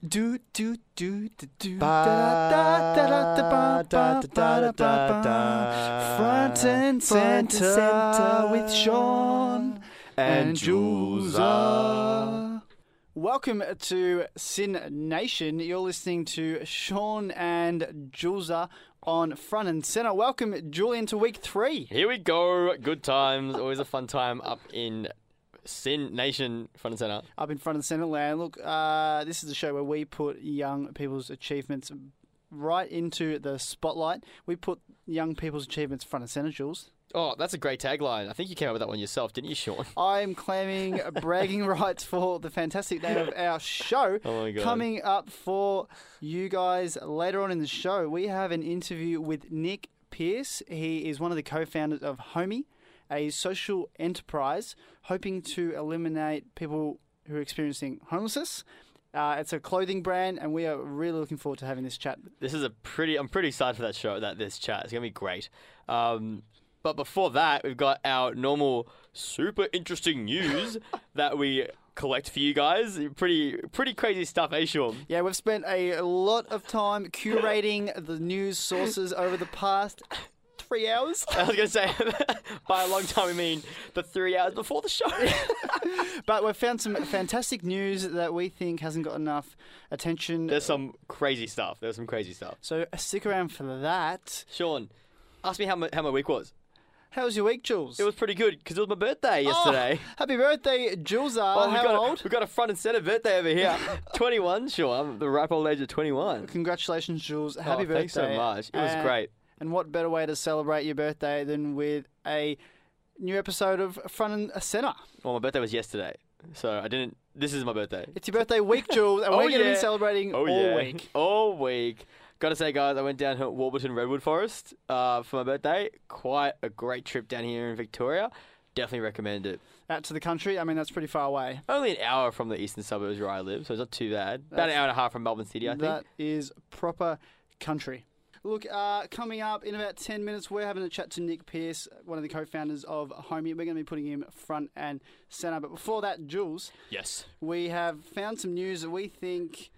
Do do do do do Ba- da da da da ba da- ba da- da- ba ba da- da. Front and center center with Sean and Julesa. Julesa. Welcome to SYN Nation. You're listening to Sean and Julesa on Front and Center. Welcome, Julian, to week three. Here we go. Good times. Always a fun time up in SYN Nation front and center. up in front of the Senate land. Look, uh, this is the show where we put young people's achievements right into the spotlight. We put young people's achievements front and center, Jules. Oh, that's a great tagline. I think you came up with that one yourself, didn't you, Sean? I'm claiming bragging rights for the fantastic name of our show. Oh my god. Coming up for you guys later on in the show, we have an interview with Nick Pearce. He is one of the co founders of Homie, a social enterprise hoping to eliminate people who are experiencing homelessness. Uh, it's a clothing brand, and we are really looking forward to having this chat. This is a pretty. I'm pretty excited for that show. That this chat. It's gonna be great. Um, but before that, we've got our normal, super interesting news that we collect for you guys. Pretty, pretty crazy stuff, eh, Sean? Yeah, we've spent a lot of time curating the news sources over the past three hours. I was gonna say, by a long time, we mean the three hours before the show. But we've found some fantastic news that we think hasn't got enough attention. There's some crazy stuff. There's some crazy stuff. So stick around for that. Sean, ask me how my, how my week was. How was your week, Jules? It was pretty good because it was my birthday yesterday. Oh, happy birthday, Jules. Uh, Oh, we how got old? A, we got a front and center birthday over here. 21, sure. I'm the ripe old age of 21. Congratulations, Jules. Happy oh, birthday. Thanks so much. It was And- great. And what better way to celebrate your birthday than with a new episode of Front and Center? Well, my birthday was yesterday, so I didn't. This is my birthday. It's your birthday week, Jules, and Oh, we're going to yeah. be celebrating Oh all yeah, week. all week. Gotta say, guys, I went down to Warburton Redwood Forest uh, for my birthday. Quite a great trip down here in Victoria. Definitely recommend it. Out to the country. I mean, that's pretty far away. Only an hour from the eastern suburbs where I live, so it's not too bad. About an hour and a half from Melbourne City, I think. That is proper country. Look, uh, coming up in about 10 minutes, we're having a chat to Nick Pearce, one of the co founders of Homie. We're going to be putting him front and centre. But before that, Jules, Yes. we have found some news that we think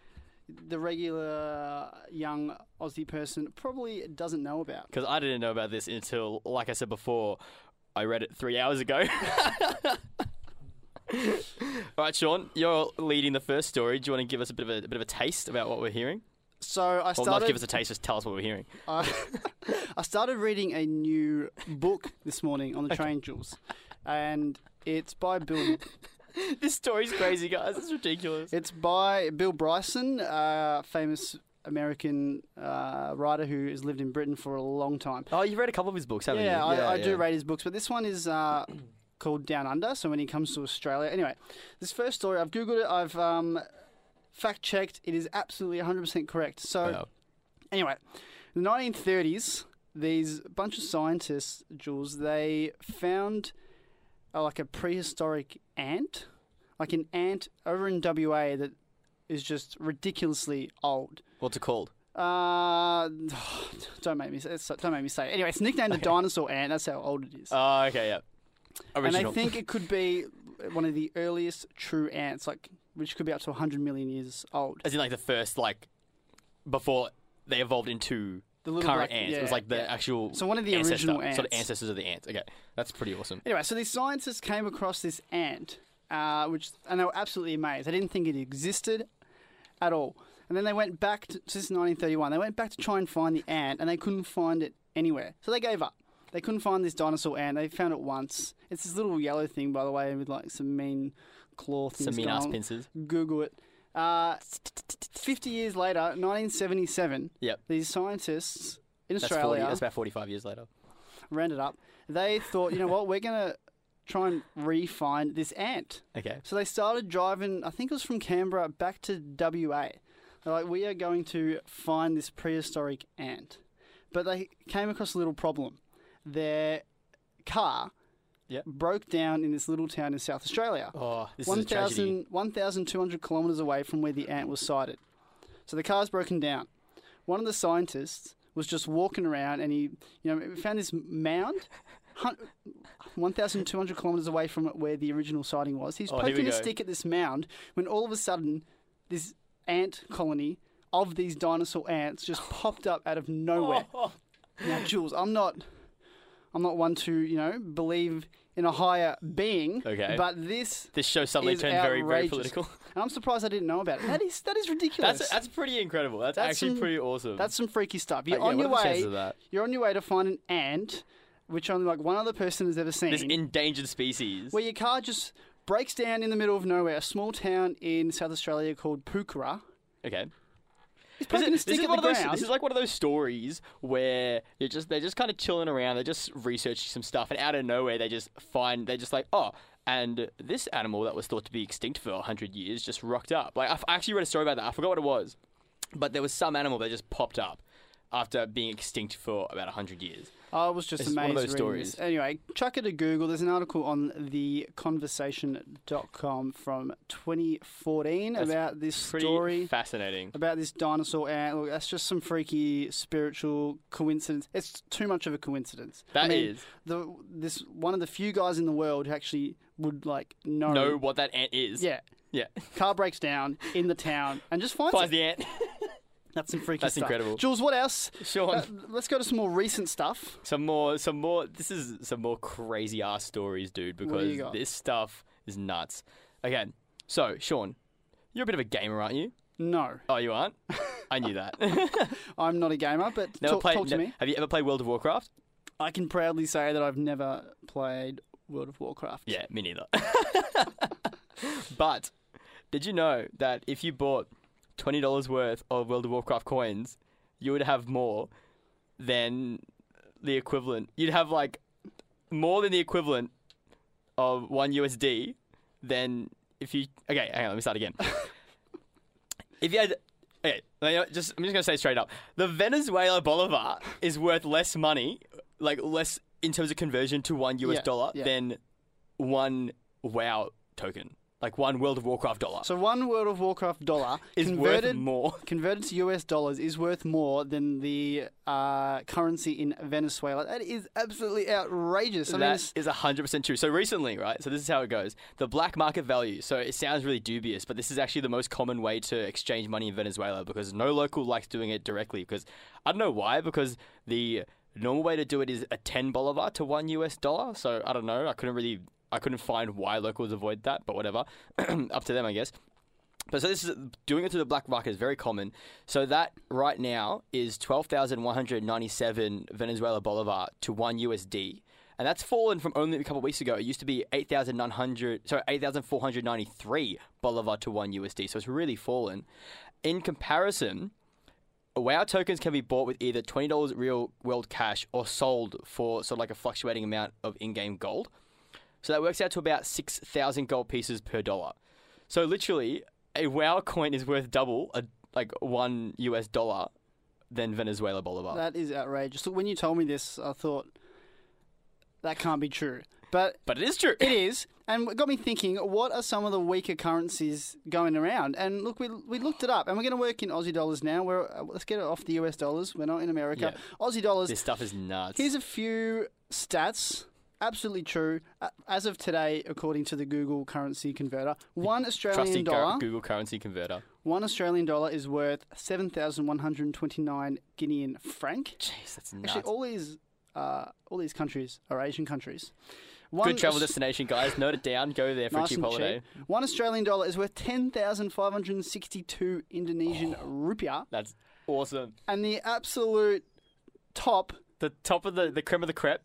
the regular young Aussie person probably doesn't know about. Because I didn't know about this until, like I said before, I read it three hours ago. All right, Sean, you're leading the first story. Do you want to give us a bit of a, a bit of a taste about what we're hearing? So I Well, started. not give us a taste, just tell us what we're hearing. I, I started reading a new book this morning on the train, Jules, and it's by Bill. this story's crazy, guys. It's ridiculous. It's by Bill Bryson, uh, famous American uh, writer who has lived in Britain for a long time. Oh, you've read a couple of his books, haven't yeah, you? Yeah, I, I do read his books, but this one is uh, called Down Under. So when he comes to Australia, anyway, this first story I've googled it. I've um, fact checked. It is absolutely 100% correct. So Wow. anyway, in the 1930s, these bunch of scientists, Jules, they found uh, like a prehistoric ant, like an ant over in WA that is just ridiculously old. What's it called? Uh, don't make me say. Don't make me say. It. Anyway, it's nicknamed the dinosaur ant. That's how old it is. Oh, okay, yeah. and Original. they think it could be one of the earliest true ants, like which could be up to 100 million years old. As in, like, the first, like, before they evolved into The little current black- ants. yeah, it was like the yeah. actual So one of the ancestor, original Sort of ancestors of the ants. Okay, that's pretty awesome. Anyway, so these scientists came across this ant, uh, which and they were absolutely amazed. They didn't think it existed at all. And then they went back to this is 1931. They went back to try and find the ant, and they couldn't find it anywhere. So they gave up. They couldn't find this dinosaur ant. They found it once. It's this little yellow thing, by the way, with like some mean claw things. Some mean ass pincers. Google it. Uh, 50 years later, 1977, Yep. these scientists in That's, 40, Australia that's about 45 years later. rounded up. They thought, you know what, we're going to try and re-find this ant. Okay. So they started driving, I think it was from Canberra back to WA. They're like, we are going to find this prehistoric ant. But they came across a little problem. Their car Yep. broke down in this little town in South Australia. Oh, this is a tragedy. 1,000 1,200 kilometres away from where the ant was sighted. So the car's broken down. One of the scientists was just walking around and he, you know, found this mound, 1,200 kilometres away from where the original sighting was. He's Oh, poking a stick at this mound when all of a sudden this ant colony of these dinosaur ants just popped up out of nowhere. Oh. Now, Jules, I'm not, I'm not one to you know believe in a higher being. Okay. But this, This show suddenly turned very, very political. and I'm surprised I didn't know about it. That is that is ridiculous. That's that's pretty incredible. That's, That's actually some- pretty awesome. That's some freaky stuff. You're Uh, yeah, on your are the chances way. You're on your way to find an ant, which only like one other person has ever seen. this endangered species. where your car just breaks down in the middle of nowhere, a small town in South Australia called Poochera. Okay. He's This probably is, going to stick one the of those. ground. This is like one of those stories where you're just they're just kind of chilling around. They're just researching some stuff, and out of nowhere they just find they're just like, oh, and this animal that was thought to be extinct for hundred years just rocked up. Like I actually read a story about that. I forgot what it was, but there was some animal that just popped up after being extinct for about hundred years. I was just It's one of those stories. this. Anyway, chuck it to Google. There's an article on theconversation.com from 2014 That's about this story. fascinating. About this dinosaur ant. Look, that's just some freaky spiritual coincidence. It's too much of a coincidence. That I mean, is the this one of the few guys in the world who actually would like know. know what that ant is. Yeah. Yeah. Car breaks down in the town and just finds Finds the ant. That's some freaky stuff. That's stuff. incredible. Jules, what else? Sean. Uh, let's go to some more recent stuff. Some more, some more. This is some more crazy ass stories, dude. What do you Because this stuff is nuts. Okay, so Sean, you're a bit of a gamer, aren't you? No, Oh, you aren't. I knew that. I'm not a gamer, but talk, played. talk to ne- me. Have you ever played World of Warcraft? I can proudly say that I've never played World of Warcraft. Yeah, me neither. but did you know that if you bought twenty dollars worth of World of Warcraft coins, you would have more than the equivalent. You'd have like more than the equivalent of one USD than if you. Okay, hang on. Let me start again. if you had. Okay, just I'm just gonna say straight up, the Venezuela bolivar is worth less money, like less in terms of conversion to one US Yeah, dollar yeah. than one WoW token, like one World of Warcraft dollar, So one World of Warcraft dollar is converted worth more. converted to US dollars is worth more than the uh, currency in Venezuela. That is absolutely outrageous. I mean, That it's- is hundred percent true. So recently, right? So this is how it goes: the black market value. So it sounds really dubious, but this is actually the most common way to exchange money in Venezuela because no local likes doing it directly. Because I don't know why. Because the normal way to do it is a ten bolivar to one US dollar. So I don't know. I couldn't really, I couldn't find why locals avoid that. But whatever, up to them, I guess. But so this is doing it through the black market is very common. So that right now is twelve thousand one hundred ninety-seven Venezuela bolivar to one USD, and that's fallen from only a couple weeks ago. It used to be eight thousand nine hundred, sorry, eight thousand four hundred ninety-three bolivar to one USD. So it's really fallen. In comparison, WoW tokens can be bought with either twenty dollars real world cash or sold for sort of like a fluctuating amount of in-game gold. So that works out to about six thousand gold pieces per dollar. So literally, a WoW coin is worth double, a, like one US dollar, than Venezuela bolivar. that is outrageous. Look, when you told me this, I thought that can't be true. But but it is true. It is, and it got me thinking. What are some of the weaker currencies going around? And look, we we looked it up, and we're going to work in Aussie dollars now. We're uh, let's get it off the US dollars. We're not in America. Aussie dollars. This stuff is nuts. Here's a few stats. Absolutely true. As of today, according to the Google currency converter, one Australian Gu- dollar, Google currency converter. one Australian dollar is worth seven thousand one hundred twenty-nine Guinean franc. Jeez, that's nuts. Actually, all these uh, all these countries are Asian countries. One Good travel Aus- destination, guys. Note it down. Go there for nice a cheap holiday. cheap. One Australian dollar is worth 10,562 Indonesian rupiah. That's awesome. And the absolute top, The top of the the creme of the crepe.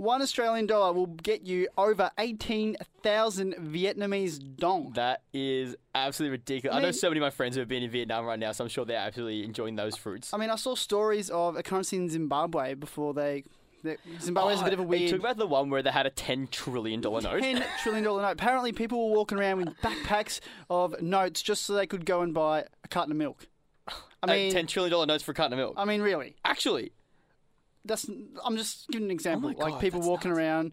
One Australian dollar will get you over 18,000 Vietnamese dong. That is absolutely ridiculous. I, know so many of my friends who have been in Vietnam right now, so I'm sure they're absolutely enjoying those fruits. I mean, I saw stories of a currency in Zimbabwe before they. they Zimbabwe's a bit of a Oh, weird. talking about the one where they had a ten trillion dollar note? Ten trillion dollar note. Apparently, people were walking around with backpacks of notes just so they could go and buy a carton of milk. I mean, ten trillion dollar notes for a carton of milk. I mean, really. Actually, That's. I'm just giving an example. Oh my like people walking nuts. around.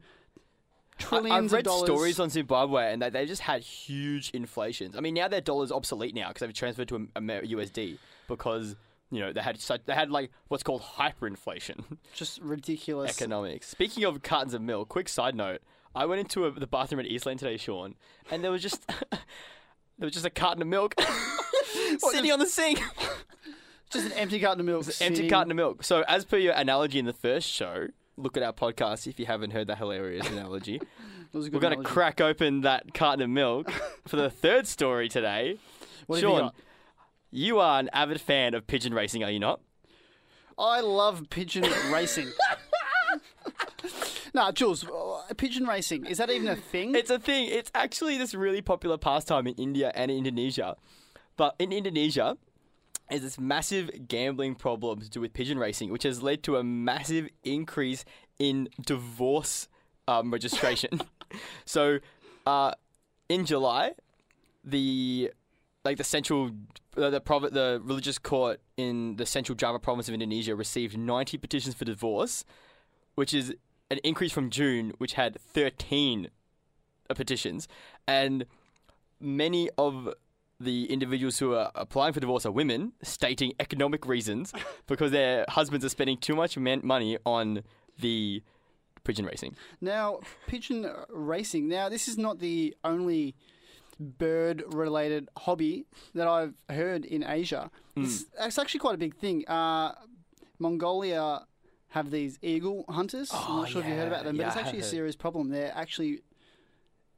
I, Trillions I've read of dollars. stories on Zimbabwe and that they just had huge inflations. I mean, now their dollar's obsolete now because they've transferred to a, Amer- USD because you know they had such, they had like what's called hyperinflation just ridiculous. economics. Speaking of cartons of milk, quick side note: I went into a, the bathroom at Eastland today, Sean, and there was just there was just a carton of milk. sitting on the sink. Just an empty carton of milk. empty carton of milk. So, as per your analogy in the first show, look at our podcast if you haven't heard that hilarious analogy. We're going to crack open that carton of milk for the third story today. What have you Sean, you are an avid fan of pigeon racing, are you not? I love pigeon racing. nah, Jules, uh, pigeon racing is that even a thing? It's a thing. It's actually this really popular pastime in India and Indonesia. But in Indonesia, is this massive gambling problem to do with pigeon racing, which has led to a massive increase in divorce um, registration. so, uh, in July, the like the central uh, the prov- the religious court in the central Java province of Indonesia received 90 petitions for divorce, which is an increase from June, which had 13 uh, petitions, and many of the individuals who are applying for divorce are women, stating economic reasons because their husbands are spending too much man- money on the pigeon racing. Now, pigeon racing. Now, this is not the only bird related hobby that I've heard in Asia. Hmm. It's, it's actually quite a big thing. Uh, Mongolia have these eagle hunters. I'm Oh, not sure if you heard about them, but yeah, it's actually a serious problem. They're actually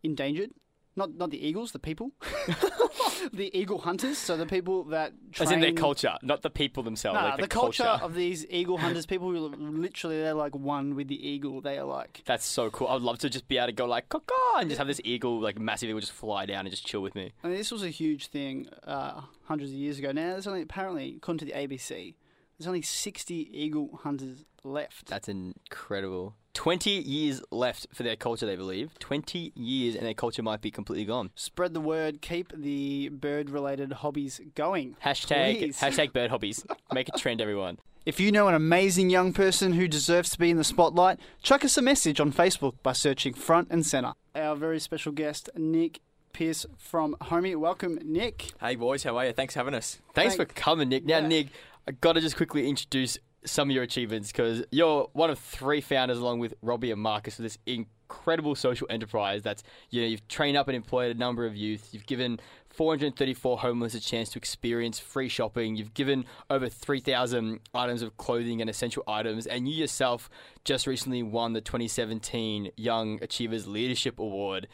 endangered. Not not the eagles, the people. the eagle hunters. So the people that train. As in their culture, not the people themselves. Nah, like the, the, culture, of these eagle hunters, people who literally they're like one with the eagle. They are like That's so cool. I'd love to just be able to go like caw and just have this eagle, like massive eagle, just fly down and just chill with me. I mean, this was a huge thing uh, hundreds of years ago. Now, there's only apparently, according to the ABC, there's only 60 eagle hunters left. That's incredible. Twenty years left for their culture, they believe. Twenty years, and their culture might be completely gone. Spread the word. Keep the bird-related hobbies going. Hashtag Please. hashtag bird hobbies. Make a trend, everyone. If you know an amazing young person who deserves to be in the spotlight, chuck us a message on Facebook by searching Front and Center. Our very special guest, Nick Pearce from Homie. Welcome, Nick. Hey boys, how are you? Thanks for having us. Thanks Thank- for coming, Nick. Now, Yeah. Nick, I got to just quickly introduce some of your achievements because you're one of three founders, along with Robbie and Marcus, for this incredible social enterprise. That's you know you've trained up and employed a number of youth. You've given 434 homeless a chance to experience free shopping. You've given over 3,000 items of clothing and essential items, and you yourself just recently won the 2017 Young Achievers Leadership Award.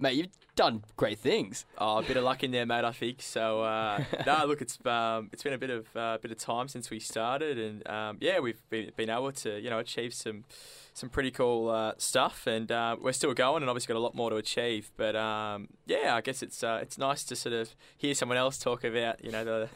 Mate, you've done great things. Oh, a bit of luck in there, mate. I think so. Uh, no, look, it's um, it's been a bit of uh, bit of time since we started, and um, yeah, we've been, been able to you know achieve some some pretty cool uh, stuff, and uh, we're still going, and obviously got a lot more to achieve. But um, yeah, I guess it's uh, it's nice to sort of hear someone else talk about you know the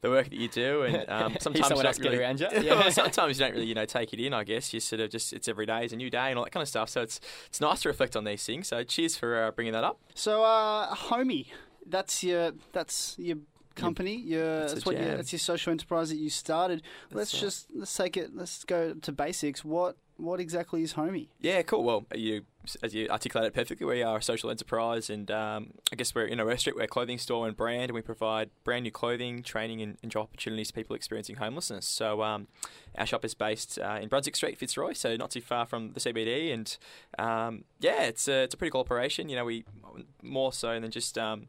the work that you do, and um, sometimes someone else really, around you. Yeah. Yeah. sometimes you don't really you know take it in. I guess you sort of just it's every day is a new day and all that kind of stuff. So it's it's nice to reflect on these things. So cheers for uh, bringing that up. So, uh, Homie, that's your that's your company. Your That's that's, what your, that's your social enterprise that you started. let's just let's take it. Let's go to basics. What what exactly is Homie? Yeah, cool. Well, you as you articulated perfectly, we are a social enterprise, and um, I guess we're in a Street, we're a clothing store and brand, and we provide brand new clothing, training, and, and job opportunities to people experiencing homelessness. So um, our shop is based uh, in Brunswick Street, Fitzroy, so not too far from the CBD, and um, yeah, it's a, it's a pretty cool operation. You know, we more so than just um,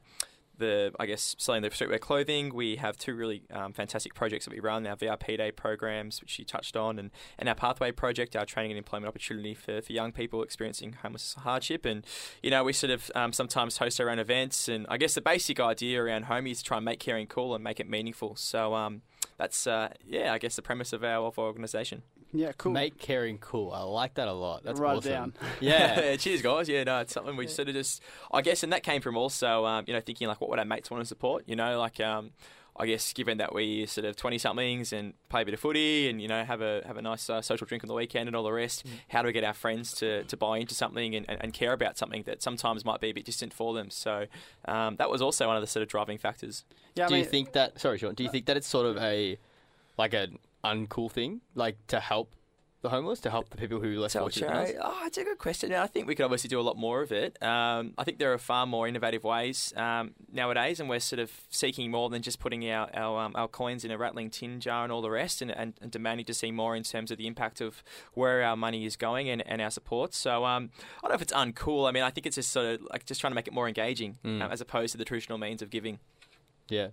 the I guess selling the streetwear clothing. We have two really um, fantastic projects that we run: our VIP Day programs, which you touched on, and, and our Pathway project, our training and employment opportunity for, for young people experiencing homeless hardship. And you know, we sort of um, sometimes host our own events, and I guess the basic idea around Homie is to try and make caring cool and make it meaningful. So um, that's uh, yeah, I guess the premise of our of our organisation. Yeah, cool. Make caring cool. I like that a lot. That's Write it awesome. down. Yeah. cheers, guys. Yeah, no, it's something we sort of just, I guess, and that came from also, um, you know, thinking like, what would our mates want to support? You know, like, um, I guess, given that we sort of twenty somethings and play a bit of footy and you know have a have a nice uh, social drink on the weekend and all the rest, how do we get our friends to, to buy into something and, and, and care about something that sometimes might be a bit distant for them? So um, that was also one of the sort of driving factors. Yeah, I do mean, you think that? Sorry, Sean. Do you think that it's sort of a like an uncool thing, like to help the homeless, to help the people who are less fortunate? than charity- oh, it's a good question. I think we could obviously do a lot more of it. Um, I think there are far more innovative ways um, nowadays, and we're sort of seeking more than just putting our our, um, our coins in a rattling tin jar and all the rest, and, and, and demanding to see more in terms of the impact of where our money is going and, and our support. So um, I don't know if it's uncool. I mean, I think it's just sort of like just trying to make it more engaging Mm. um, as opposed to the traditional means of giving. Yeah.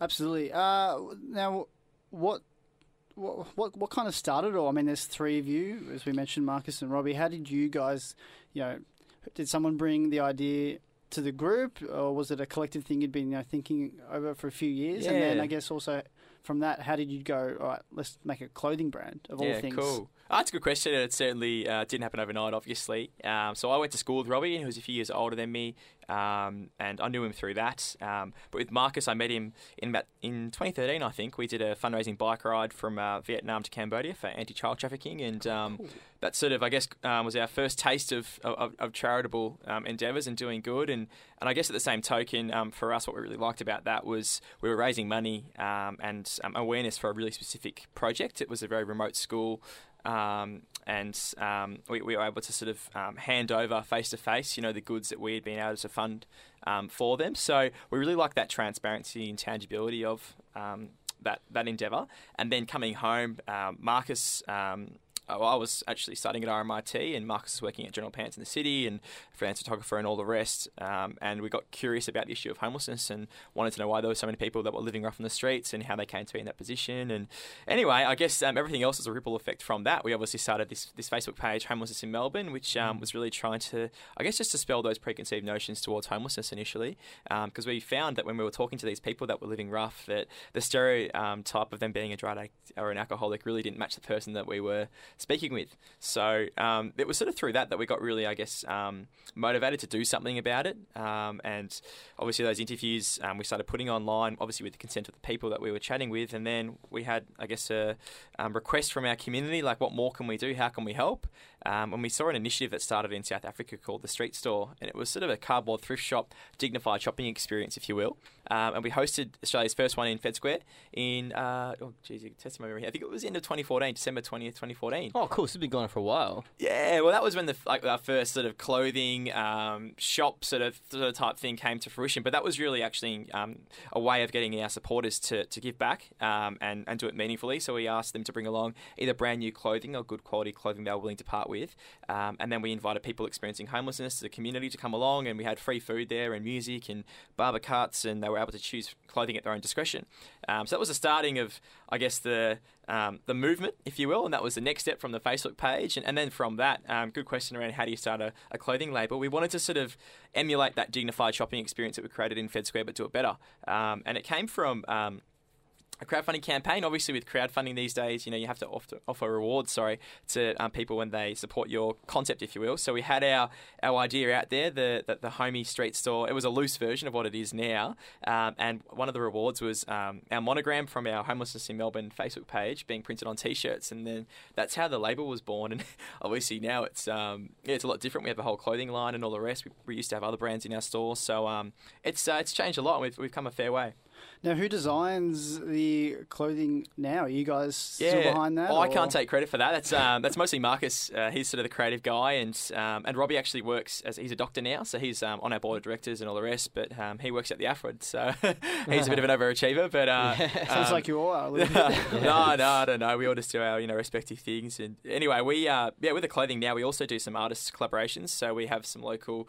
Absolutely. Uh, now, what, what what what kind of started it all? I mean, there's three of you, as we mentioned, Marcus and Robbie. How did you guys, you know, did someone bring the idea to the group, or was it a collective thing you'd been you know, thinking over for a few years? Yeah. And then I guess also from that, how did you go? All right, let's make a clothing brand of all yeah, things. cool. That's a good question. and It certainly uh, didn't happen overnight, obviously. Um, so I went to school with Robbie, who was a few years older than me, um, and I knew him through that. Um, but with Marcus, I met him in about in 2013, I think. We did a fundraising bike ride from uh, Vietnam to Cambodia for anti-child trafficking, and um, that sort of, I guess, um, was our first taste of of, of charitable um, endeavours and doing good. And and I guess at the same token, um, for us, what we really liked about that was we were raising money um, and um, awareness for a really specific project. It was a very remote school. Um, and um, we, we were able to sort of um, hand over face to face, you know, the goods that we had been able to fund um, for them. So we really like that transparency and tangibility of um, that that endeavour. And then coming home, um, Marcus. Um, well, I was actually studying at RMIT, and Marcus was working at General Pants in the city, and freelance photographer, and all the rest. Um, and we got curious about the issue of homelessness, and wanted to know why there were so many people that were living rough on the streets, and how they came to be in that position. And anyway, I guess um, everything else was a ripple effect from that. We obviously started this this Facebook page, Homelessness in Melbourne, which um, was really trying to, I guess, just dispel those preconceived notions towards homelessness initially, because we found that when we were talking to these people that were living rough, that the stereotype of them being a drug addict or an alcoholic really didn't match the person that we were speaking with. So um, it was sort of through that that we got really, I guess, um, motivated to do something about it. Um, and obviously, those interviews um, we started putting online, obviously with the consent of the people that we were chatting with. And then we had, I guess, a um, request from our community, like, what more can we do? How can we help? Um, and we saw an initiative that started in South Africa called the Street Store, and it was sort of a cardboard thrift shop, dignified shopping experience, if you will. And we hosted Australia's first one in Fed Square in, uh, oh, geez, test my memory. I think it was end of 2014, December 20th, 2014. Oh, cool. So has been going on for a while. Yeah, well, that was when the like our first sort of clothing um, shop sort of sort of type thing came to fruition. But that was really actually um, a way of getting our supporters to, to give back um, and and do it meaningfully. So we asked them to bring along either brand new clothing or good quality clothing they were willing to part with, um, and then we invited people experiencing homelessness to the community to come along, and we had free food there and music and barber cuts, and they were able to choose clothing at their own discretion. Um, so that was the starting of, I guess, the um, the movement, if you will, and that was the next step from the Facebook page. And, and then from that, um, good question around how do you start a, a clothing label. We wanted to sort of emulate that dignified shopping experience that we created in Fed Square, but do it better. Um, and it came from. A crowdfunding campaign. Obviously, with crowdfunding these days, you know you have to offer, offer rewards, sorry, to um, people when they support your concept, if you will. So we had our, our idea out there, the, the the Homie Street Store. It was a loose version of what it is now, um, and one of the rewards was um, our monogram from our homelessness in Melbourne Facebook page being printed on T-shirts, and then that's how the label was born. And obviously now it's um, yeah, it's a lot different. We have a whole clothing line and all the rest. We, we used to have other brands in our store, so um, it's uh, it's changed a lot. We've we've come a fair way. Now, who designs the clothing now? Are you guys still behind that? Oh, I can't take credit for that. That's um, that's mostly Marcus. Uh, he's sort of the creative guy, and um, and Robbie actually works as he's a doctor now, so he's um, on our board of directors and all the rest. But um, he works at the Alfred, so he's a bit of an overachiever. But uh, Sounds um, like you all are. A little bit. no, no, I don't know. We all just do our you know respective things. And anyway, we uh, yeah with the clothing now, we also do some artist collaborations. So we have some local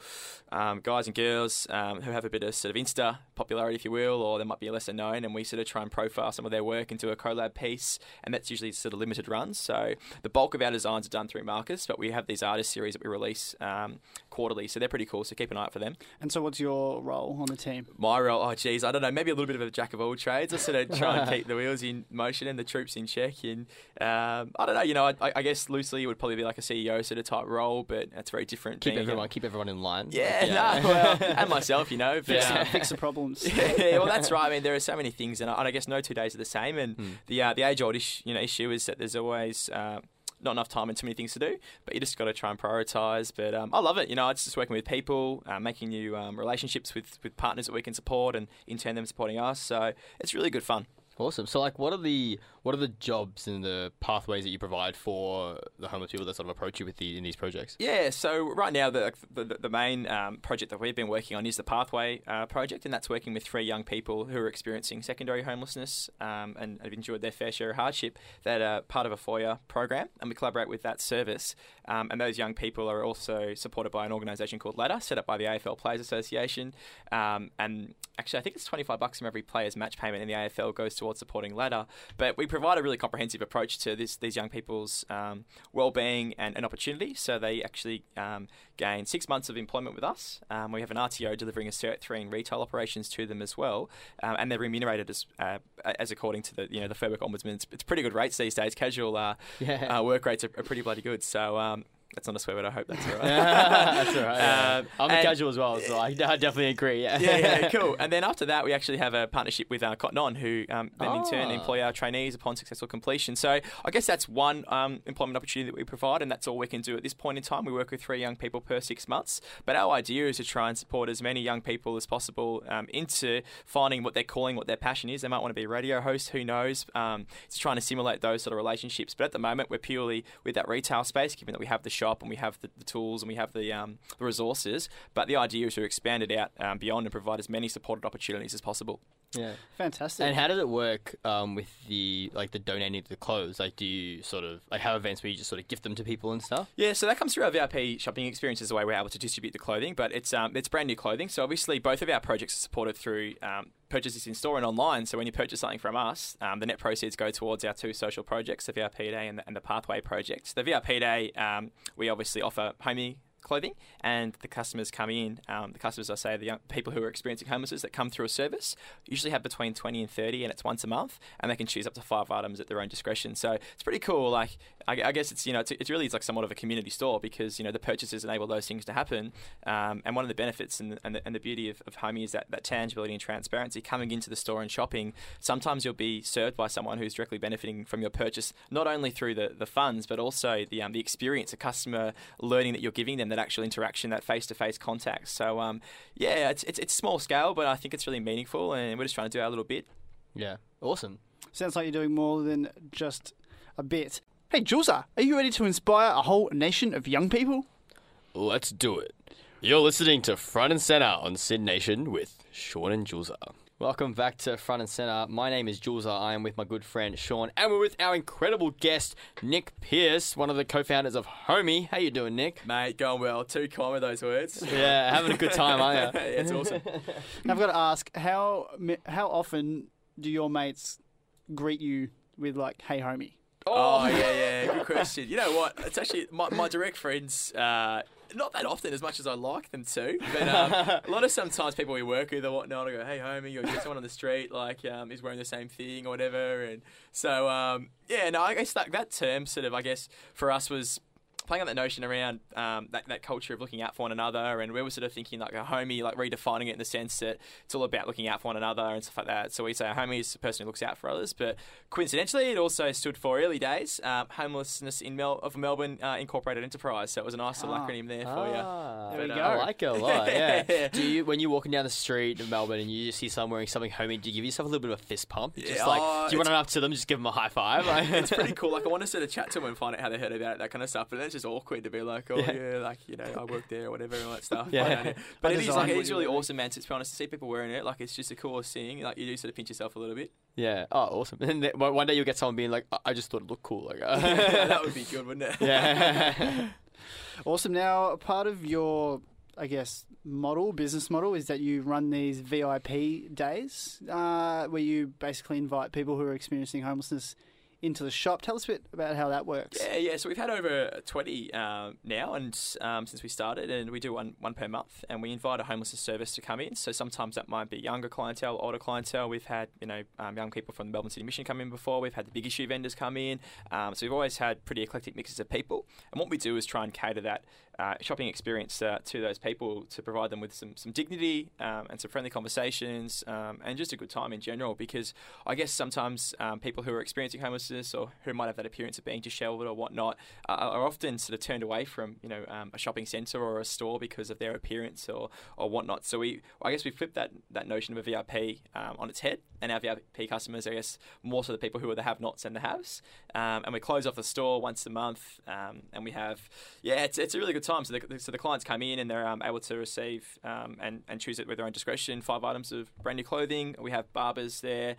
um, guys and girls um, who have a bit of sort of Insta popularity, if you will, or they might be lesser known, and we sort of try and profile some of their work into a collab piece. And that's usually sort of limited runs. So the bulk of our designs are done through Marcus, but we have these artist series that we release um, quarterly. So they're pretty cool. So keep an eye out for them. and so, what's your role on the team? My role, oh geez, I don't know, maybe a little bit of a jack of all trades. I sort of try and keep the wheels in motion and the troops in check. And um, I don't know, you know, I, I guess loosely it would probably be like a CEO sort of type role, but that's very different. Keep being a- everyone, keep everyone in line. Yeah, Like, no, well, and myself, you know. Fix, uh, fix the problems. yeah, well, that's right. I mean, there are so many things, and I, and I guess no two days are the same. And Hmm. the uh, the age old you know, issue is that there's always uh, not enough time and too many things to do. But you just got to try and prioritize. But um, I love it. You know, it's just working with people, uh, making new um, relationships with with partners that we can support, and in turn them supporting us. So it's really good fun. Awesome. So, like, what are the what are the jobs and the pathways that you provide for the homeless people that sort of approach you with the in these projects? Yeah, so right now the the, the main um, project that we've been working on is the Pathway uh, project, and that's working with three young people who are experiencing secondary homelessness um, and have enjoyed their fair share of hardship. That are part of a Foyer program, and we collaborate with that service. Um, and those young people are also supported by an organisation called Ladder, set up by the AFL Players Association. Um, and actually, I think it's twenty five bucks from every player's match payment in the AFL goes towards supporting Ladder. But we provide a really comprehensive approach to this, these young people's um, well-being and, and, opportunity. So they actually um, gain six months of employment with us. Um, we have an RTO delivering a Cert 3 in retail operations to them as well, um, and they're remunerated as, uh, as according to the you know the Fair Work Ombudsman. It's, it's pretty good rates these days. Casual uh, yeah. uh, work rates are, are, pretty bloody good. So um, that's not a swear word. I hope that's all right. that's all right. Yeah. Um, I'm a casual as well, so I, I definitely agree. Yeah. yeah, yeah, cool. And then after that, we actually have a partnership with uh, Cotton On, who um, then oh. in turn ah. employ our trainees upon successful completion. So I guess that's one um, employment opportunity that we provide, and that's all we can do at this point in time. We work with three young people per six months, but our idea is to try and support as many young people as possible um, into finding what they're calling, what their passion is. They might want to be a radio host, who knows? Um, it's trying to simulate those sort of relationships. But at the moment, we're purely with that retail space, given that we have the shop and we have the the tools and we have the, um, the resources. But the idea is to expand it out um, beyond and provide as many supported opportunities as possible. Yeah, fantastic. And how does it work um, with the like the donating the clothes? Like, do you sort of like have events where you just sort of gift them to people and stuff? Yeah, so that comes through our VIP shopping experience is the way we're able to distribute the clothing. But it's um, it's brand new clothing, so obviously both of our projects are supported through um, purchases in store and online. So when you purchase something from us, um, the net proceeds go towards our two social projects, the VIP Day and the, and the Pathway project. The VIP Day, um, we obviously offer homie clothing, and the customers come in. Um, the customers, I say, the young people who are experiencing homelessness that come through a service usually have between 20 and 30, and it's once a month, and they can choose up to five items at their own discretion. So it's pretty cool. Like, I, I guess it's you know it's, it's, really like somewhat of a community store because you know the purchases enable those things to happen, um, and one of the benefits and, and, the, and the beauty of, of Homie is that that tangibility and transparency coming into the store and shopping. Sometimes you'll be served by someone who's directly benefiting from your purchase, not only through the, the funds but also the um, the experience, a customer learning that you're giving them, that actual interaction, that face to face contact. So um, yeah, it's, it's it's small scale, but I think it's really meaningful, and we're just trying to do our little bit. Yeah, awesome. Sounds like you're doing more than just a bit. Hey, Julza, are you ready to inspire a whole nation of young people? Let's do it. You're listening to Front and Center on SYN Nation with Sean and Julza. Welcome back to Front and Center. My name is Jules. I am with my good friend Sean, and we're with our incredible guest Nick Pearce, one of the co-founders of Homie. How you doing, Nick? Mate, going well. Too kind with those words. Yeah, having a good time, aren't you? yeah, it's awesome. I've got to ask how how often do your mates greet you with like, "Hey, homie"? Oh, oh, yeah, yeah. Good question. You know what? It's actually my, my direct friends. Uh, not that often as much as I like them to, but um, a lot of sometimes people we work with or whatnot, I go, "Hey, homie," or someone on the street like um, is wearing the same thing or whatever, and so um, yeah. No, I guess that that term sort of, I guess, for us was playing on that notion around um, that, that culture of looking out for one another, and we were sort of thinking like a homie, like redefining it in the sense that it's all about looking out for one another and stuff like that. So we say a homie is a person who looks out for others, but coincidentally, it also stood for early days um, homelessness in Mel- of Melbourne uh, Incorporated Enterprise. So it was a nice little ah. acronym there for ah, you. There but, we go. I like it a lot. Yeah. do you when you're walking down the street in Melbourne and you just see someone wearing something homie, do you give yourself a little bit of a fist pump? Just yeah, like oh, do you run up to them, just give them a high five? it's pretty cool. Like I want to sort of chat to them and find out how they heard about it, that kind of stuff. But it's just awkward to be like like, oh yeah, yeah like you know, I work there or whatever and all that stuff. yeah, but it is like it is really awesome, man. To be honest, to see people wearing it, like it's just the coolest thing. Like you do sort of pinch yourself a little bit. Yeah. Oh, awesome. And then one day you'll get someone being like, I just thought it looked cool. Like that would be good, wouldn't it? Yeah. awesome. Now, part of your I guess, model, business model, is that you run these VIP days uh, where you basically invite people who are experiencing homelessness into the shop. Tell us a bit about how that works. Yeah, yeah. So we've had over 20 um, now, and um, since we started, and we do one one per month, and we invite a homelessness service to come in. So sometimes that might be younger clientele, older clientele. We've had you know um, young people from the Melbourne City Mission come in before. We've had the big issue vendors come in. Um, so we've always had pretty eclectic mixes of people, and what we do is try and cater that uh, shopping experience uh, to those people to provide them with some, some dignity um, and some friendly conversations um, and just a good time in general because I guess sometimes um, people who are experiencing homelessness or who might have that appearance of being dishevelled or whatnot uh, are often sort of turned away from you know um, a shopping centre or a store because of their appearance or, or whatnot. So we I guess we flipped that that notion of a VIP um, on its head, and our VIP customers, I guess, more so the people who are the have-nots and the haves, um, and we close off the store once a month, um, and we have yeah, it's, it's a really good time. So the, so the clients come in and they're um, able to receive um, and and choose it with their own discretion. Five items of brand new clothing. We have barbers there.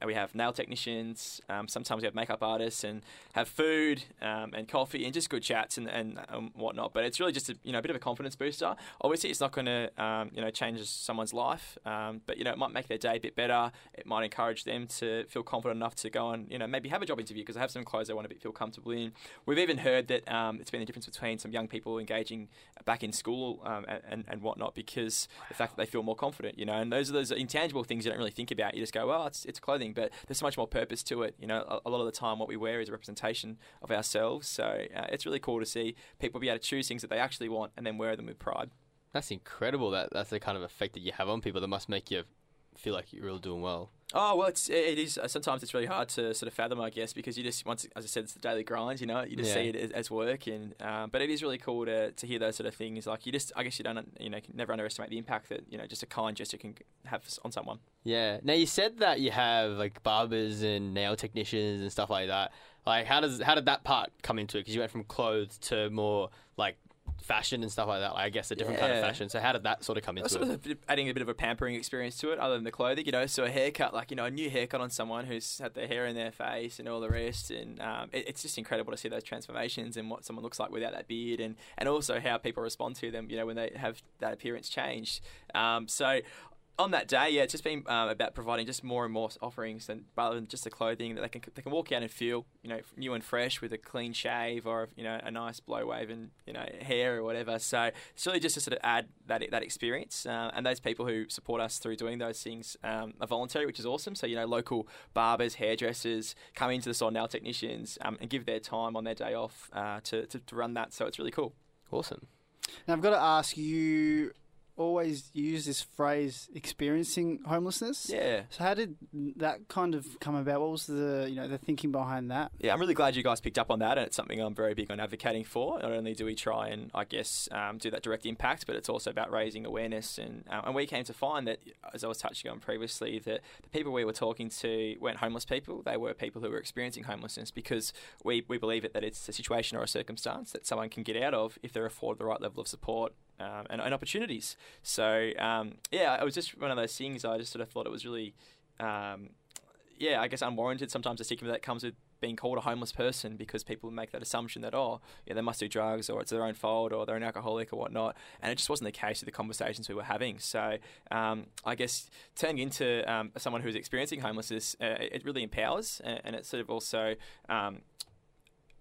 Um, and we have nail technicians. Um, sometimes we have makeup artists and have food um, and coffee and just good chats and, and um, whatnot. But it's really just a you know a bit of a confidence booster. Obviously, it's not going to um, you know change someone's life, um, but you know it might make their day a bit better. It might encourage them to feel confident enough to go and you know maybe have a job interview because they have some clothes they want to feel comfortable in. We've even heard that um, it's been the difference between some young people engaging back in school and, and, and whatnot because the fact that they feel more confident. You know, and those are those intangible things you don't really think about. You just go, well, it's it's clothing but there's so much more purpose to it. You know, a, a lot of the time, what we wear is a representation of ourselves. So uh, it's really cool to see people be able to choose things that they actually want and then wear them with pride. That's incredible. That that's the kind of effect that you have on people. That must make you feel like you're really doing well. Oh well, it's it is. Uh, sometimes it's really hard to sort of fathom, I guess, because you just once, as I said, it's the daily grind. You know, you just Yeah. see it as, as work, and um, but it is really cool to, to hear those sort of things. Like you just, I guess you don't, you know, can never underestimate the impact that you know just a kind gesture can have on someone. Yeah. Now you said that you have like barbers and nail technicians and stuff like that. Like, how does how did that part come into it? Because you went from clothes to more like fashion and stuff like that. Like, I guess a different kind of Yeah. fashion. So how did that sort of come into it? of a bit- adding a bit of a pampering experience to it, other than the clothing, you know. So a haircut, like you know, a new haircut on someone who's had their hair in their face and all the rest, and um, it, it's just incredible to see those transformations and what someone looks like without that beard, and and also how people respond to them, you know, when they have that appearance changed. Um, so. On that day, yeah, it's just been um, about providing just more and more offerings, and rather than just the clothing that they can they can walk out and feel, you know, new and fresh with a clean shave or you know a nice blow wave and you know hair or whatever. So it's really just to sort of add that that experience. Uh, and those people who support us through doing those things um, are voluntary, which is awesome. So you know, local barbers, hairdressers come into the nail technicians, um, and give their time on their day off uh, to, to to run that. So it's really cool. Awesome. Now I've got to ask you. Always use this phrase "experiencing homelessness." Yeah. So how did that kind of come about? What was the you know the thinking behind that? Yeah, I'm really glad you guys picked up on that, and it's something I'm very big on advocating for. Not only do we try and, I guess, um, do that direct impact, but it's also about raising awareness. And uh, and we came to find that, as I was touching on previously, that the people we were talking to weren't homeless people; they were people who were experiencing homelessness because we, we believe it that it's a situation or a circumstance that someone can get out of if they're afforded the right level of support um, and, and opportunities. So um, yeah, it was just one of those things. I just sort of thought it was really, um, yeah, I guess unwarranted. Sometimes the stigma that comes with being called a homeless person because people make that assumption that oh, yeah, they must do drugs or it's their own fault or they're an alcoholic or whatnot, and it just wasn't the case with the conversations we were having. So um, I guess turning into um, someone who's experiencing homelessness, uh, it really empowers and, and it sort of also um,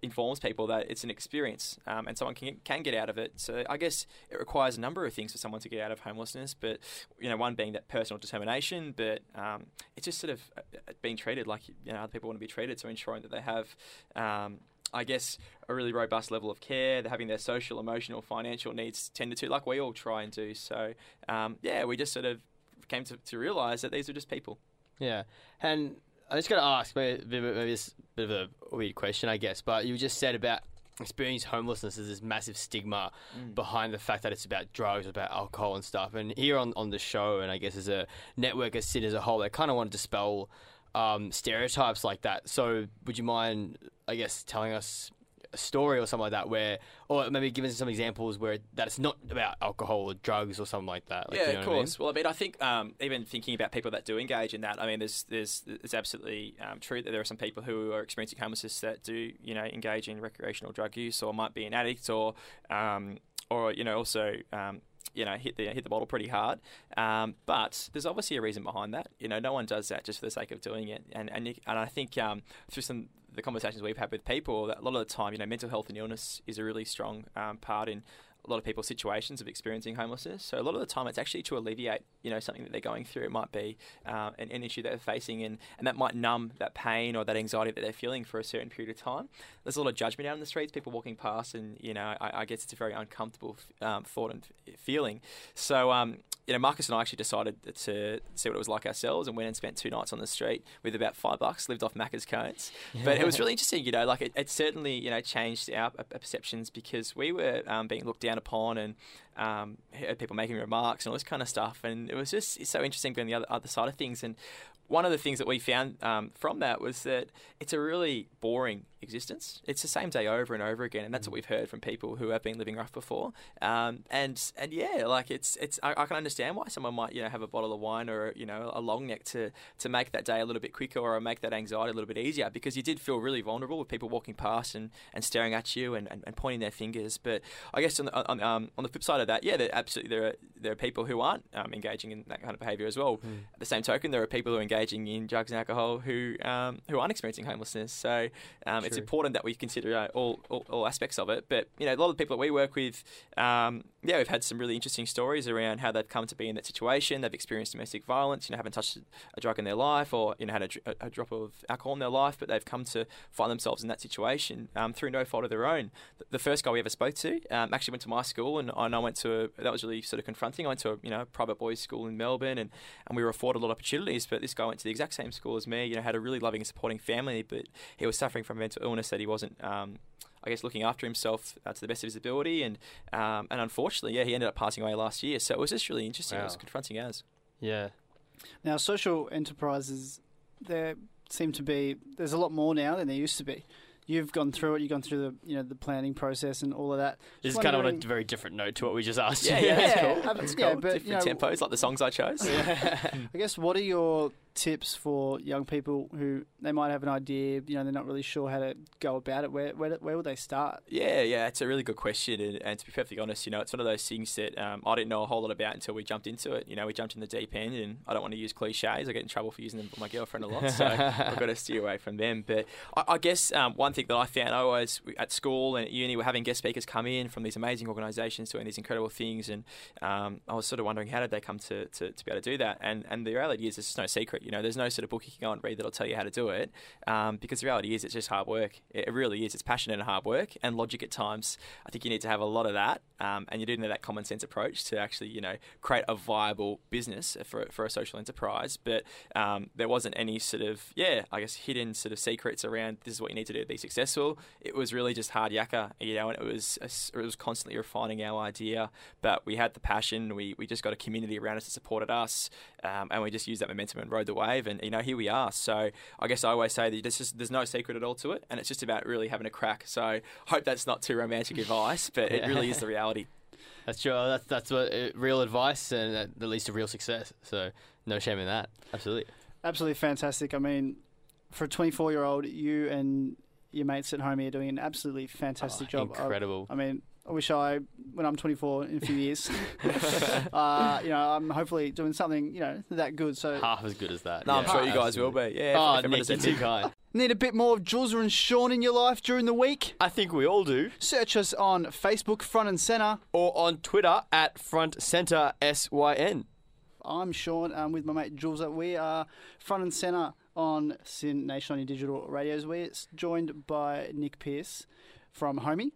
informs people that it's an experience um, and someone can, can get out of it. So I guess it requires a number of things for someone to get out of homelessness, but you know, one being that personal determination, but um, it's just sort of uh, uh, being treated like you know other people want to be treated. So ensuring that they have. Um, I guess a really robust level of care. They're having their social, emotional, financial needs tended to, like we all try and do. So, um, yeah, we just sort of came to, to realize that these are just people. Yeah, and I just going to ask, maybe, maybe it's a bit of a weird question, I guess, but you just said about experiencing homelessness as this massive stigma behind the fact that it's about drugs, about alcohol and stuff. And here on, on the show, and I guess as a network, as SYN as a whole, they kind of want to dispel um, stereotypes like that. So would you mind, I guess, telling us a story or something like that where, or maybe giving us some examples where that it's not about alcohol or drugs or something like that? Like, yeah, you know of what I mean? course. Well, I mean, I think um, even thinking about people that do engage in that, I mean, there's there's it's absolutely um, true that there are some people who are experiencing homelessness that do you know engage in recreational drug use or might be an addict or um, or you know also. Um, you know, hit the hit the bottle pretty hard, um, but there's obviously a reason behind that. You know, no one does that just for the sake of doing it, and and you, and I think um, through some the conversations we've had with people, that a lot of the time, you know, mental health and illness is a really strong um, part in a lot of people's situations of experiencing homelessness. So a lot of the time, it's actually to alleviate, you know, something that they're going through. It might be uh, an, an issue that they're facing, and, and that might numb that pain or that anxiety that they're feeling for a certain period of time. There's a lot of judgment out in the streets, people walking past, and you know, I, I guess it's a very uncomfortable um, thought and feeling. So, um, you know, Marcus and I actually decided to see what it was like ourselves, and went and spent two nights on the street with about five bucks, lived off Macca's cones. But it was really interesting, you know, like it, it certainly, you know, changed our uh, perceptions because we were um, being looked down upon and um, people making remarks and all this kind of stuff. And it was just so interesting being the other, other side of things. And one of the things that we found um, from that was that it's a really boring existence. It's the same day over and over again, and that's what we've heard from people who have been living rough before. Um, and and yeah, like it's it's I, I, can understand why someone might you know have a bottle of wine or you know a long neck to to make that day a little bit quicker or make that anxiety a little bit easier because you did feel really vulnerable with people walking past and, and staring at you and, and, and pointing their fingers. But I guess on the, on, um, on the flip side of that, yeah, there absolutely there are there are people who aren't um, engaging in that kind of behaviour as well. Mm. At the same token, there are people who are engaging in drugs and alcohol who um, who aren't experiencing homelessness. So um, it's important that we consider uh, all, all, all aspects of it. But you know, a lot of the people that we work with, um, yeah, we've had some really interesting stories around how they've come to be in that situation. They've experienced domestic violence, you know, haven't touched a drug in their life, or you know, had a, a drop of alcohol in their life, but they've come to find themselves in that situation um, through no fault of their own. The first guy we ever spoke to um, actually went to my school, and, and I went to a, that was really sort of confronting. I went to a you know private boys' school in Melbourne, and, and we were afforded a lot of opportunities. But this guy went to the exact same school as me. You know, had a really loving and supporting family, but he was suffering from mental illness that he wasn't. Um, I guess looking after himself uh, to the best of his ability, and um, and unfortunately, yeah, he ended up passing away last year. So it was just really interesting. Wow. It was confronting as. Yeah. Now, social enterprises, there seem to be there's a lot more now than there used to be you've gone through it. You've gone through the you know the planning process and all of that. This is kind of on a very different note to what we just asked. Yeah, yeah, yeah, cool. yeah, yeah but different you know, tempos like the songs I chose. Yeah. I guess what are your tips for young people who they might have an idea, you know, they're not really sure how to go about it? Where where, where would they start? Yeah, yeah, it's a really good question, and, and to be perfectly honest, you know, it's one of those things that um, I didn't know a whole lot about until we jumped into it. You know, we jumped in the deep end, and I don't want to use cliches. I get in trouble for using them with my girlfriend a lot, so I've got to steer away from them. But I, I guess um, one thing that I found, I was at school and at uni, we're having guest speakers come in from these amazing organisations doing these incredible things, and um, I was sort of wondering how did they come to, to, to be able to do that? And and the reality is, it's no secret. You know, there's no sort of book you can go and read that'll tell you how to do it. Um, because the reality is, it's just hard work. It really is. It's passion and hard work and logic at times. I think you need to have a lot of that, um, and you do need that common sense approach to actually, you know, create a viable business for for a social enterprise. But um, there wasn't any sort of yeah, I guess hidden sort of secrets around this is what you need to do to be successful. It was really just hard yakka, you know, and it was it was constantly refining our idea. But we had the passion. We we just got a community around us that supported us, um, and we just used that momentum and rode the wave. And you know, here we are. So I guess I always say that there's just there's no secret at all to it, and it's just about really having a crack. So I hope that's not too romantic advice, but it really is the reality. That's true. That's that's what uh, real advice, and that, that leads to real success. So no shame in that. Absolutely. Absolutely fantastic. I mean, for a 24 year old, you and your mates at home here doing an absolutely fantastic oh, job. Incredible. I, I mean, I wish I, when I'm 24 in a few years, uh, you know, I'm hopefully doing something, you know, that good. So half as good as that. No, yeah. I'm sure you guys will be. Yeah. Oh, Nick, you're too kind. Need a bit more of Jules and Sean in your life during the week? I think we all do. Search us on Facebook, Front and Center, or on Twitter at Front Center SYN. I'm Sean. I'm with my mate Jules. We are Front and Center on SYN Nation on your digital radios. We're joined by Nick Pearce from Homie.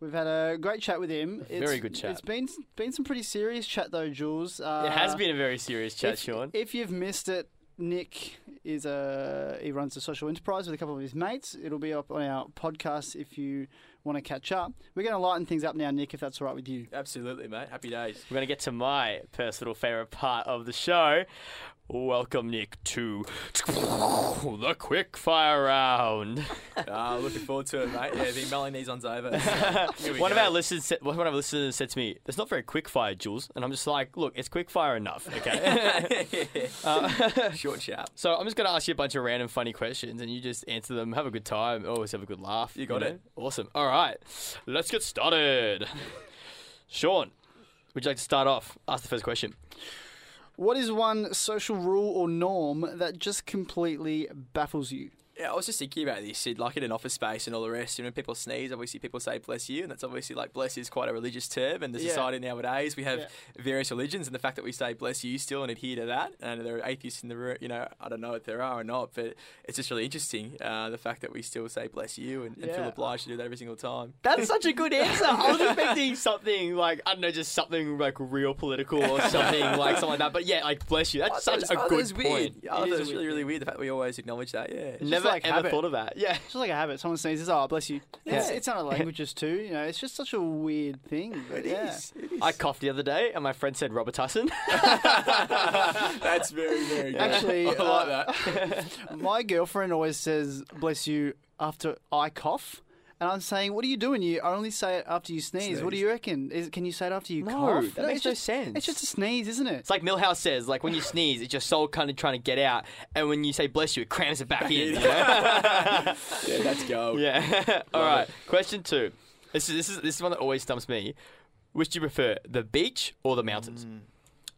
We've had a great chat with him. It's, very good chat. It's been been some pretty serious chat though, Jules. Uh, it has been a very serious chat, if, Sean. If you've missed it, Nick is a he runs a social enterprise with a couple of his mates. It'll be up on our podcast if you want to catch up. We're going to lighten things up now, Nick, if that's all right with you. Absolutely, mate. Happy days. We're going to get to my personal favourite part of the show, Welcome, Nick, to the quick fire round. uh, looking forward to it, mate. Yeah, I think Melanie's on over. So one of our listeners, said, one of our listeners said to me, "It's not very quick fire, Jules," and I'm just like, "Look, it's quick fire enough, okay?" uh, Short sharp. So I'm just going to ask you a bunch of random funny questions, and you just answer them. Have a good time. Always have a good laugh. You got you know? it. Awesome. All right, let's get started. Sean, would you like to start off? Ask the first question. What is one social rule or norm that just completely baffles you? Yeah, I was just thinking about this, like in an office space and all the rest. You know, people sneeze, obviously people say bless you, and that's obviously like bless is quite a religious term. And the Yeah. society nowadays, we have Yeah. various religions, and the fact that we say bless you still and adhere to that, and there are atheists in the room, you know, I don't know if there are or not, but it's just really interesting uh, the fact that we still say bless you and, and feel obliged to do that every single time. That's such a good answer. I was expecting something like I don't know, just something like real political or something like something like that. But yeah, like bless you. That's such a was- I thought good weird. point. Yeah, I It is was weird really, really weird the fact that we always acknowledge that. Yeah. Never like ever habit. thought of that. Yeah. It's just like a habit. Someone sneezes, oh, bless you. It's, Yeah. it's other languages too. You know, it's just such a weird thing. But It yeah. is, it is. I coughed the other day, and my friend said Robitussin. That's very, very good. Actually, I like uh, that. My girlfriend always says "bless you" after I cough, and I'm saying, "What are you doing? You only say it after you sneeze. What do you reckon? Is, can you say it after you No, cough? that makes it's no just, sense. It's just a sneeze, isn't it? It's like Milhouse says, like when you sneeze, it's your soul kind of trying to get out, and when you say bless you, it crams it back in. in. you know? yeah, let's go. yeah. All Love right. Question two. This is this is this is one that always stumps me. Which do you prefer, the beach or the mountains? Mm,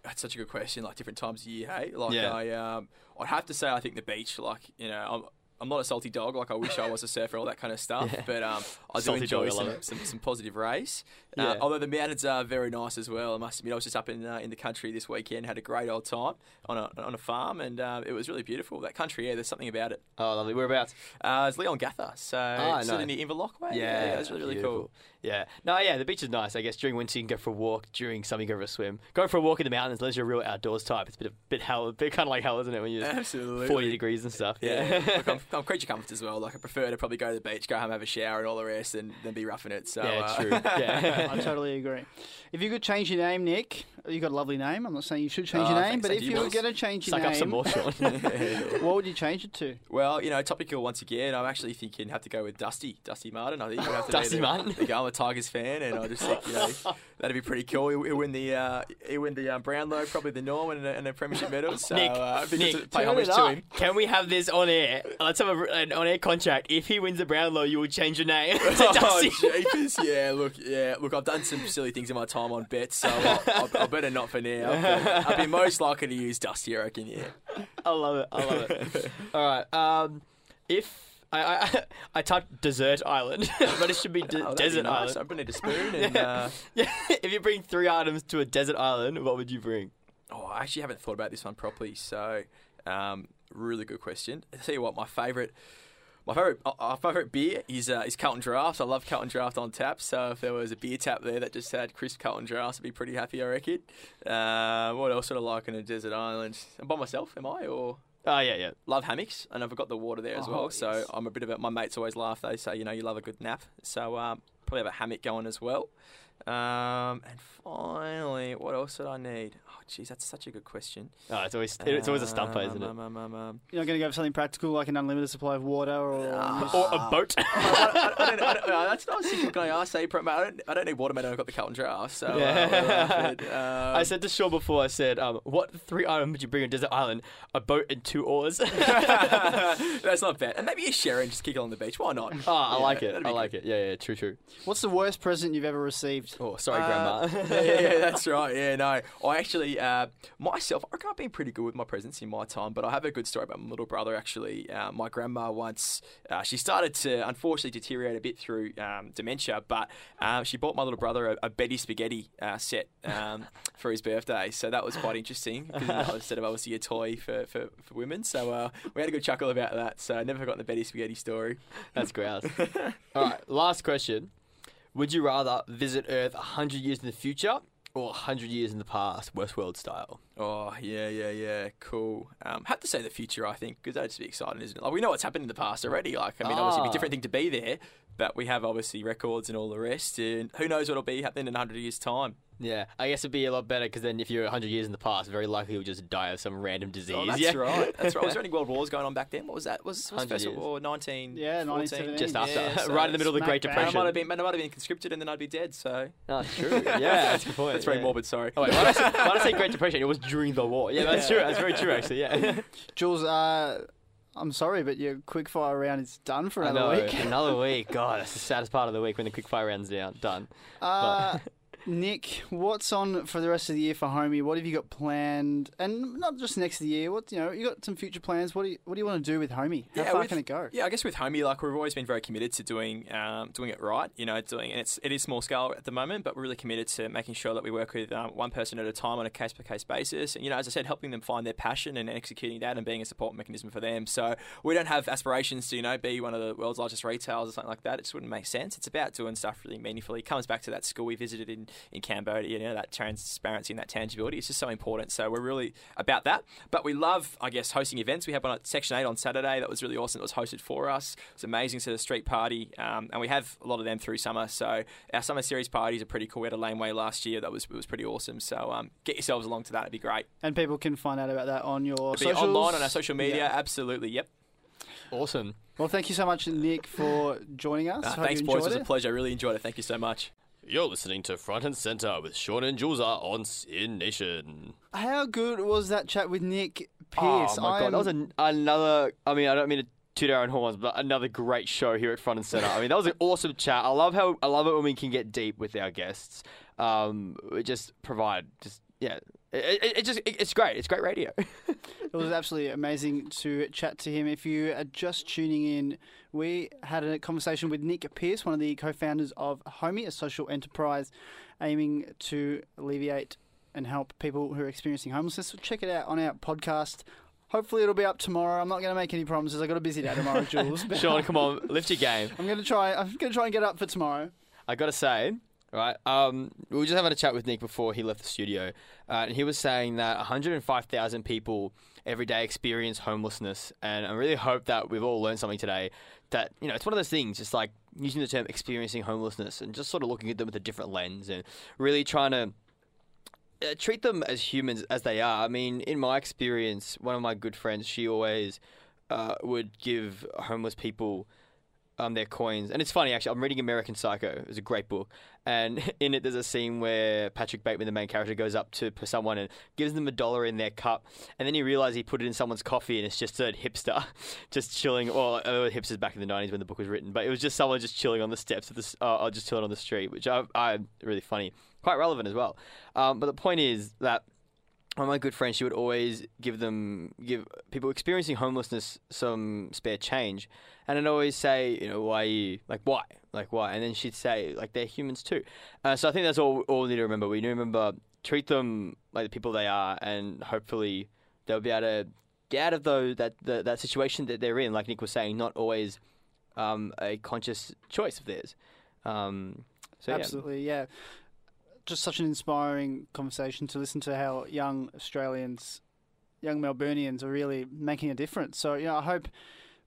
that's such a good question. Like different times of year, hey. Like Yeah. I, um, I'd have to say I think the beach. Like you know, I'm. Not a salty dog. Like I wish I was a surfer, all that kind of stuff. Yeah. But um, I do enjoy dog, some, it. some, some positive rays. Uh, although the mountains are very nice as well. I must admit, I was just up in uh, in the country this weekend. Had a great old time on a on a farm, and uh, it was really beautiful. That country, yeah. There's something about it. Oh, lovely. Whereabouts? Uh, it's Leongatha, so Ah, sort nice. of near Inverloch way. yeah, it's really really beautiful. cool. Yeah. No, yeah, the beach is nice. I guess during winter you can go for a walk. During summer you can go for a swim. Going for a walk in the mountains unless you're a real outdoors type. It's a bit of bit hell, a bit kind of like hell, isn't it? When you're Absolutely. 40 degrees and stuff. Yeah, Yeah. Look, I'm, I'm creature comfort as well. Like I prefer to probably go to the beach, go home, have a shower, and all the rest, and then be roughing it. So Yeah, uh, true. Yeah. I totally agree. If you could change your name, Nick, you got a lovely name. I'm not saying you should change Oh, your name, but if you, you were going to change your Suck up some name, more, Sean. what would you change it to? well, you know, topical once again. I'm actually thinking have to go with Dusty, Dusty Martin. I think have to Dusty the, Martin? The, I'm a Tigers fan, and I just think you know that'd be pretty cool. He'll, he'll win the uh, he'll win the um, Brownlow, probably the Norman, and a, and a premiership medal. So Nick, uh, it'd be good Nick, pay turn homage it to him. Can we have this on air? Let's have a, an on air contract. If he wins the Brownlow, you will change your name to oh, Dusty. jeepers. Yeah, look, yeah, look. I've done some silly things in my time on bets, so I'll, I'll, I'll better not for now. I'd be most likely to use Dusty, I reckon. Yeah. I love it. I love it. All right. Um, if I I, I typed desert island, but it should be de- Oh, that'd be desert nice. island. Gonna need a spoon and. Uh, Yeah. if you bring three items to a desert island, what would you bring? Oh, I actually haven't thought about this one properly. So, um, really good question. I tell you what, my favourite, my favourite, uh, uh, favourite beer is uh, is Carlton Draft. I love Carlton Draft on tap. So if there was a beer tap there that just had crisp Carlton Draft, I'd be pretty happy. I reckon. Uh, what else would I like on a desert island? I'm by myself, am I? Or Oh yeah, yeah. love hammocks, and I've got the water there as Oh, well. So. I'm a bit of a. My mates always laugh. They say, you know, you love a good nap. So um, probably have a hammock going as well. Um, and finally, what else did I need? Oh, geez, that's such a good question. Oh, it's always it's always a stumper, Um, isn't it? um, um, um, um, You're not going to go for something practical like an unlimited supply of water or. Ah. Or a boat. I, I, I don't, I don't, uh, that's not a secret going I say, I don't, I don't need watermelon. I've got the Carlton draft. So, uh, Yeah. but, um, I said to Sean before. I said, um, "What three items would you bring on desert island? A boat and two oars." that's not bad. And maybe a share and just kick it on the beach. Why not? Oh, I Yeah, like it. I be like it. Yeah, yeah, true, true. What's the worst present you've ever received? Oh, sorry, Uh, Grandma. yeah, yeah, yeah, that's right. Yeah, no. I actually, uh, myself, I I've been pretty good with my presents in my time, but I have a good story about my little brother, actually. Uh, my grandma once, uh, she started to unfortunately deteriorate a bit through um, dementia, but um, she bought my little brother a, a Betty Spaghetti uh, set um, for his birthday. So that was quite interesting, 'cause, you know, instead of obviously a toy for, for, for women. So uh, we had a good chuckle about that. So I never forgot the Betty Spaghetti story. That's grouse. All right, last question. Would you rather visit Earth 100 years in the future or 100 years in the past, Westworld style? Oh yeah, yeah, yeah, cool. Um, have to say the future, I think, because that'd just be exciting, isn't it? Like we know what's happened in the past already. Like I mean, obviously, it'd be Ah. a different thing to be there, but we have obviously records and all the rest, and who knows what'll be happening in hundred years' time. Yeah, I guess it'd be a lot better because then if you're 100 years in the past, very likely you'll just die of some random disease. Oh, that's yeah. right. That's right. Was there any world wars going on back then? What was that? Was, was 100 First years. World War nineteen? Yeah, 14? 1917. Just after, Yeah, so right in the middle of the Great smack bang. I Depression. might have been, I might have been conscripted, and then I'd be dead. So Oh, true. Yeah, that's a point. that's very yeah. morbid. Sorry. Oh, wait, why did, I say, why did I say Great Depression? It was during the war. Yeah, that's true. That's very true, actually. Yeah. Jules, uh, I'm sorry, but your quickfire round is done for I another week. Another week. God, that's the saddest part of the week when the quickfire round's down. Done. Uh, Nick, what's on for the rest of the year for Homie? What have you got planned? And not just next year. What you know, you got some future plans. What do you What do you want to do with Homie? How Yeah, far with- can it go? Yeah, I guess with Homie, like we've always been very committed to doing um, doing it right. You know, doing and it's it is small scale at the moment, but we're really committed to making sure that we work with um, one person at a time on a case by case basis. And you know, as I said, helping them find their passion and executing that and being a support mechanism for them. So we don't have aspirations to you know be one of the world's largest retailers or something like that. It just wouldn't make sense. It's about doing stuff really meaningfully. It comes back to that school we visited in in Cambodia. You know, that transparency and that tangibility. is just so important. So we're really about that. But we love, I guess, hosting events. We have one at Section 8 on Saturday. That was really awesome. It was hosted for us. It's amazing to the street party. Um, and we have a lot of them through summer. So our summer series parties are pretty cool. We had a laneway last year. That was it was pretty awesome. So um, get yourselves along to that. It'd be great. And people can find out about that on your be socials. online on our social media. Yeah. Absolutely. Yep. Awesome. Well, thank you so much, Nick, for joining us. Uh, Hope thanks, you boys. It was a pleasure. I really enjoyed it. Thank you so much. You're listening to Front and Center with Sean and Jules are on SYN Nation. How good was that chat with Nick Pearce? Oh my I god, that was an, another. I mean, I don't mean to toot our own horns, but another great show here at Front and Center. I mean, that was an awesome chat. I love how I love it when we can get deep with our guests. Um, we just provide just yeah. It, it, it just it, it's great. It's great radio. It was absolutely amazing to chat to him. If you are just tuning in, we had a conversation with Nick Pearce, one of the co founders of Homie, a social enterprise aiming to alleviate and help people who are experiencing homelessness. So check it out on our podcast. Hopefully, it'll be up tomorrow. I'm not going to make any promises. i got a busy day tomorrow, Jules. Sean, come on, lift your game. I'm going to try. I'm going to try and get up for tomorrow. I gotta say, right? Um, we were just having a chat with Nick before he left the studio, uh, and he was saying that 105,000 people every day experience homelessness, and I really hope that we've all learned something today. That you know, it's one of those things, just like using the term experiencing homelessness, and just sort of looking at them with a different lens, and really trying to. Uh, treat them as humans as they are. I mean, in my experience, one of my good friends, she always uh, would give homeless people um, their coins. And it's funny, actually. I'm reading American Psycho. It's a great book. And in it, there's a scene where Patrick Bateman, the main character, goes up to someone and gives them a dollar in their cup. And then you realize he put it in someone's coffee and it's just a hipster just chilling. Well, uh, hipsters back in the 90s when the book was written. But it was just someone just chilling on the steps of this, uh, or just chilling on the street, which I, I really funny. Quite relevant as well. Um, but the point is that one of my good friends, she would always give them, give people experiencing homelessness some spare change. And I'd always say, you know, why you, like, why? Like, why? And then she'd say, like, they're humans too. Uh, so I think that's all, all we need to remember. We need to remember, treat them like the people they are, and hopefully they'll be able to get out of those, that, that, that situation that they're in. Like Nick was saying, not always um, a conscious choice of theirs. Um, so, yeah. Absolutely, yeah. Just such an inspiring conversation to listen to how young Australians, young Melburnians are really making a difference. So, you know, I hope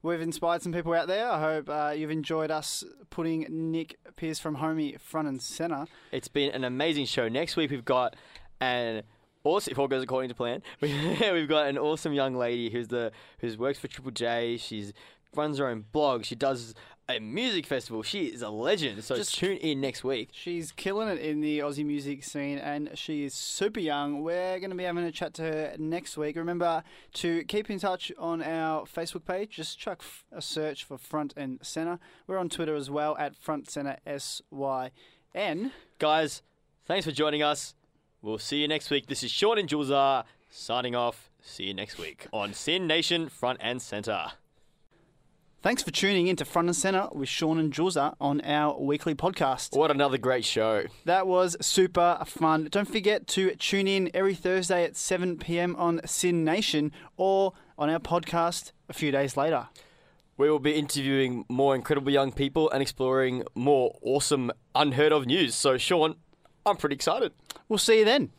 we've inspired some people out there. I hope uh, you've enjoyed us putting Nick Pearce from Homie front and centre. It's been an amazing show. Next week we've got an awesome, if all goes according to plan, we've got an awesome young lady who's the who's works for Triple J. She's runs her own blog. She does a music festival. She is a legend. So Just- tune in next week. She's killing it in the Aussie music scene and she is super young. We're going to be having a chat to her next week. Remember to keep in touch on our Facebook page. Just chuck a search for Front and Center. We're on Twitter as well at Front Center SYN. Guys, thanks for joining us. We'll see you next week. This is Sean and Jules are signing off. See you next week on SYN Nation Front and Center. Thanks for tuning in to Front and Center with Sean and Julza on our weekly podcast. What another great show. That was super fun. Don't forget to tune in every Thursday at 7 p.m. on SYN Nation or on our podcast a few days later. We will be interviewing more incredible young people and exploring more awesome, unheard of news. So, Sean, I'm pretty excited. We'll see you then.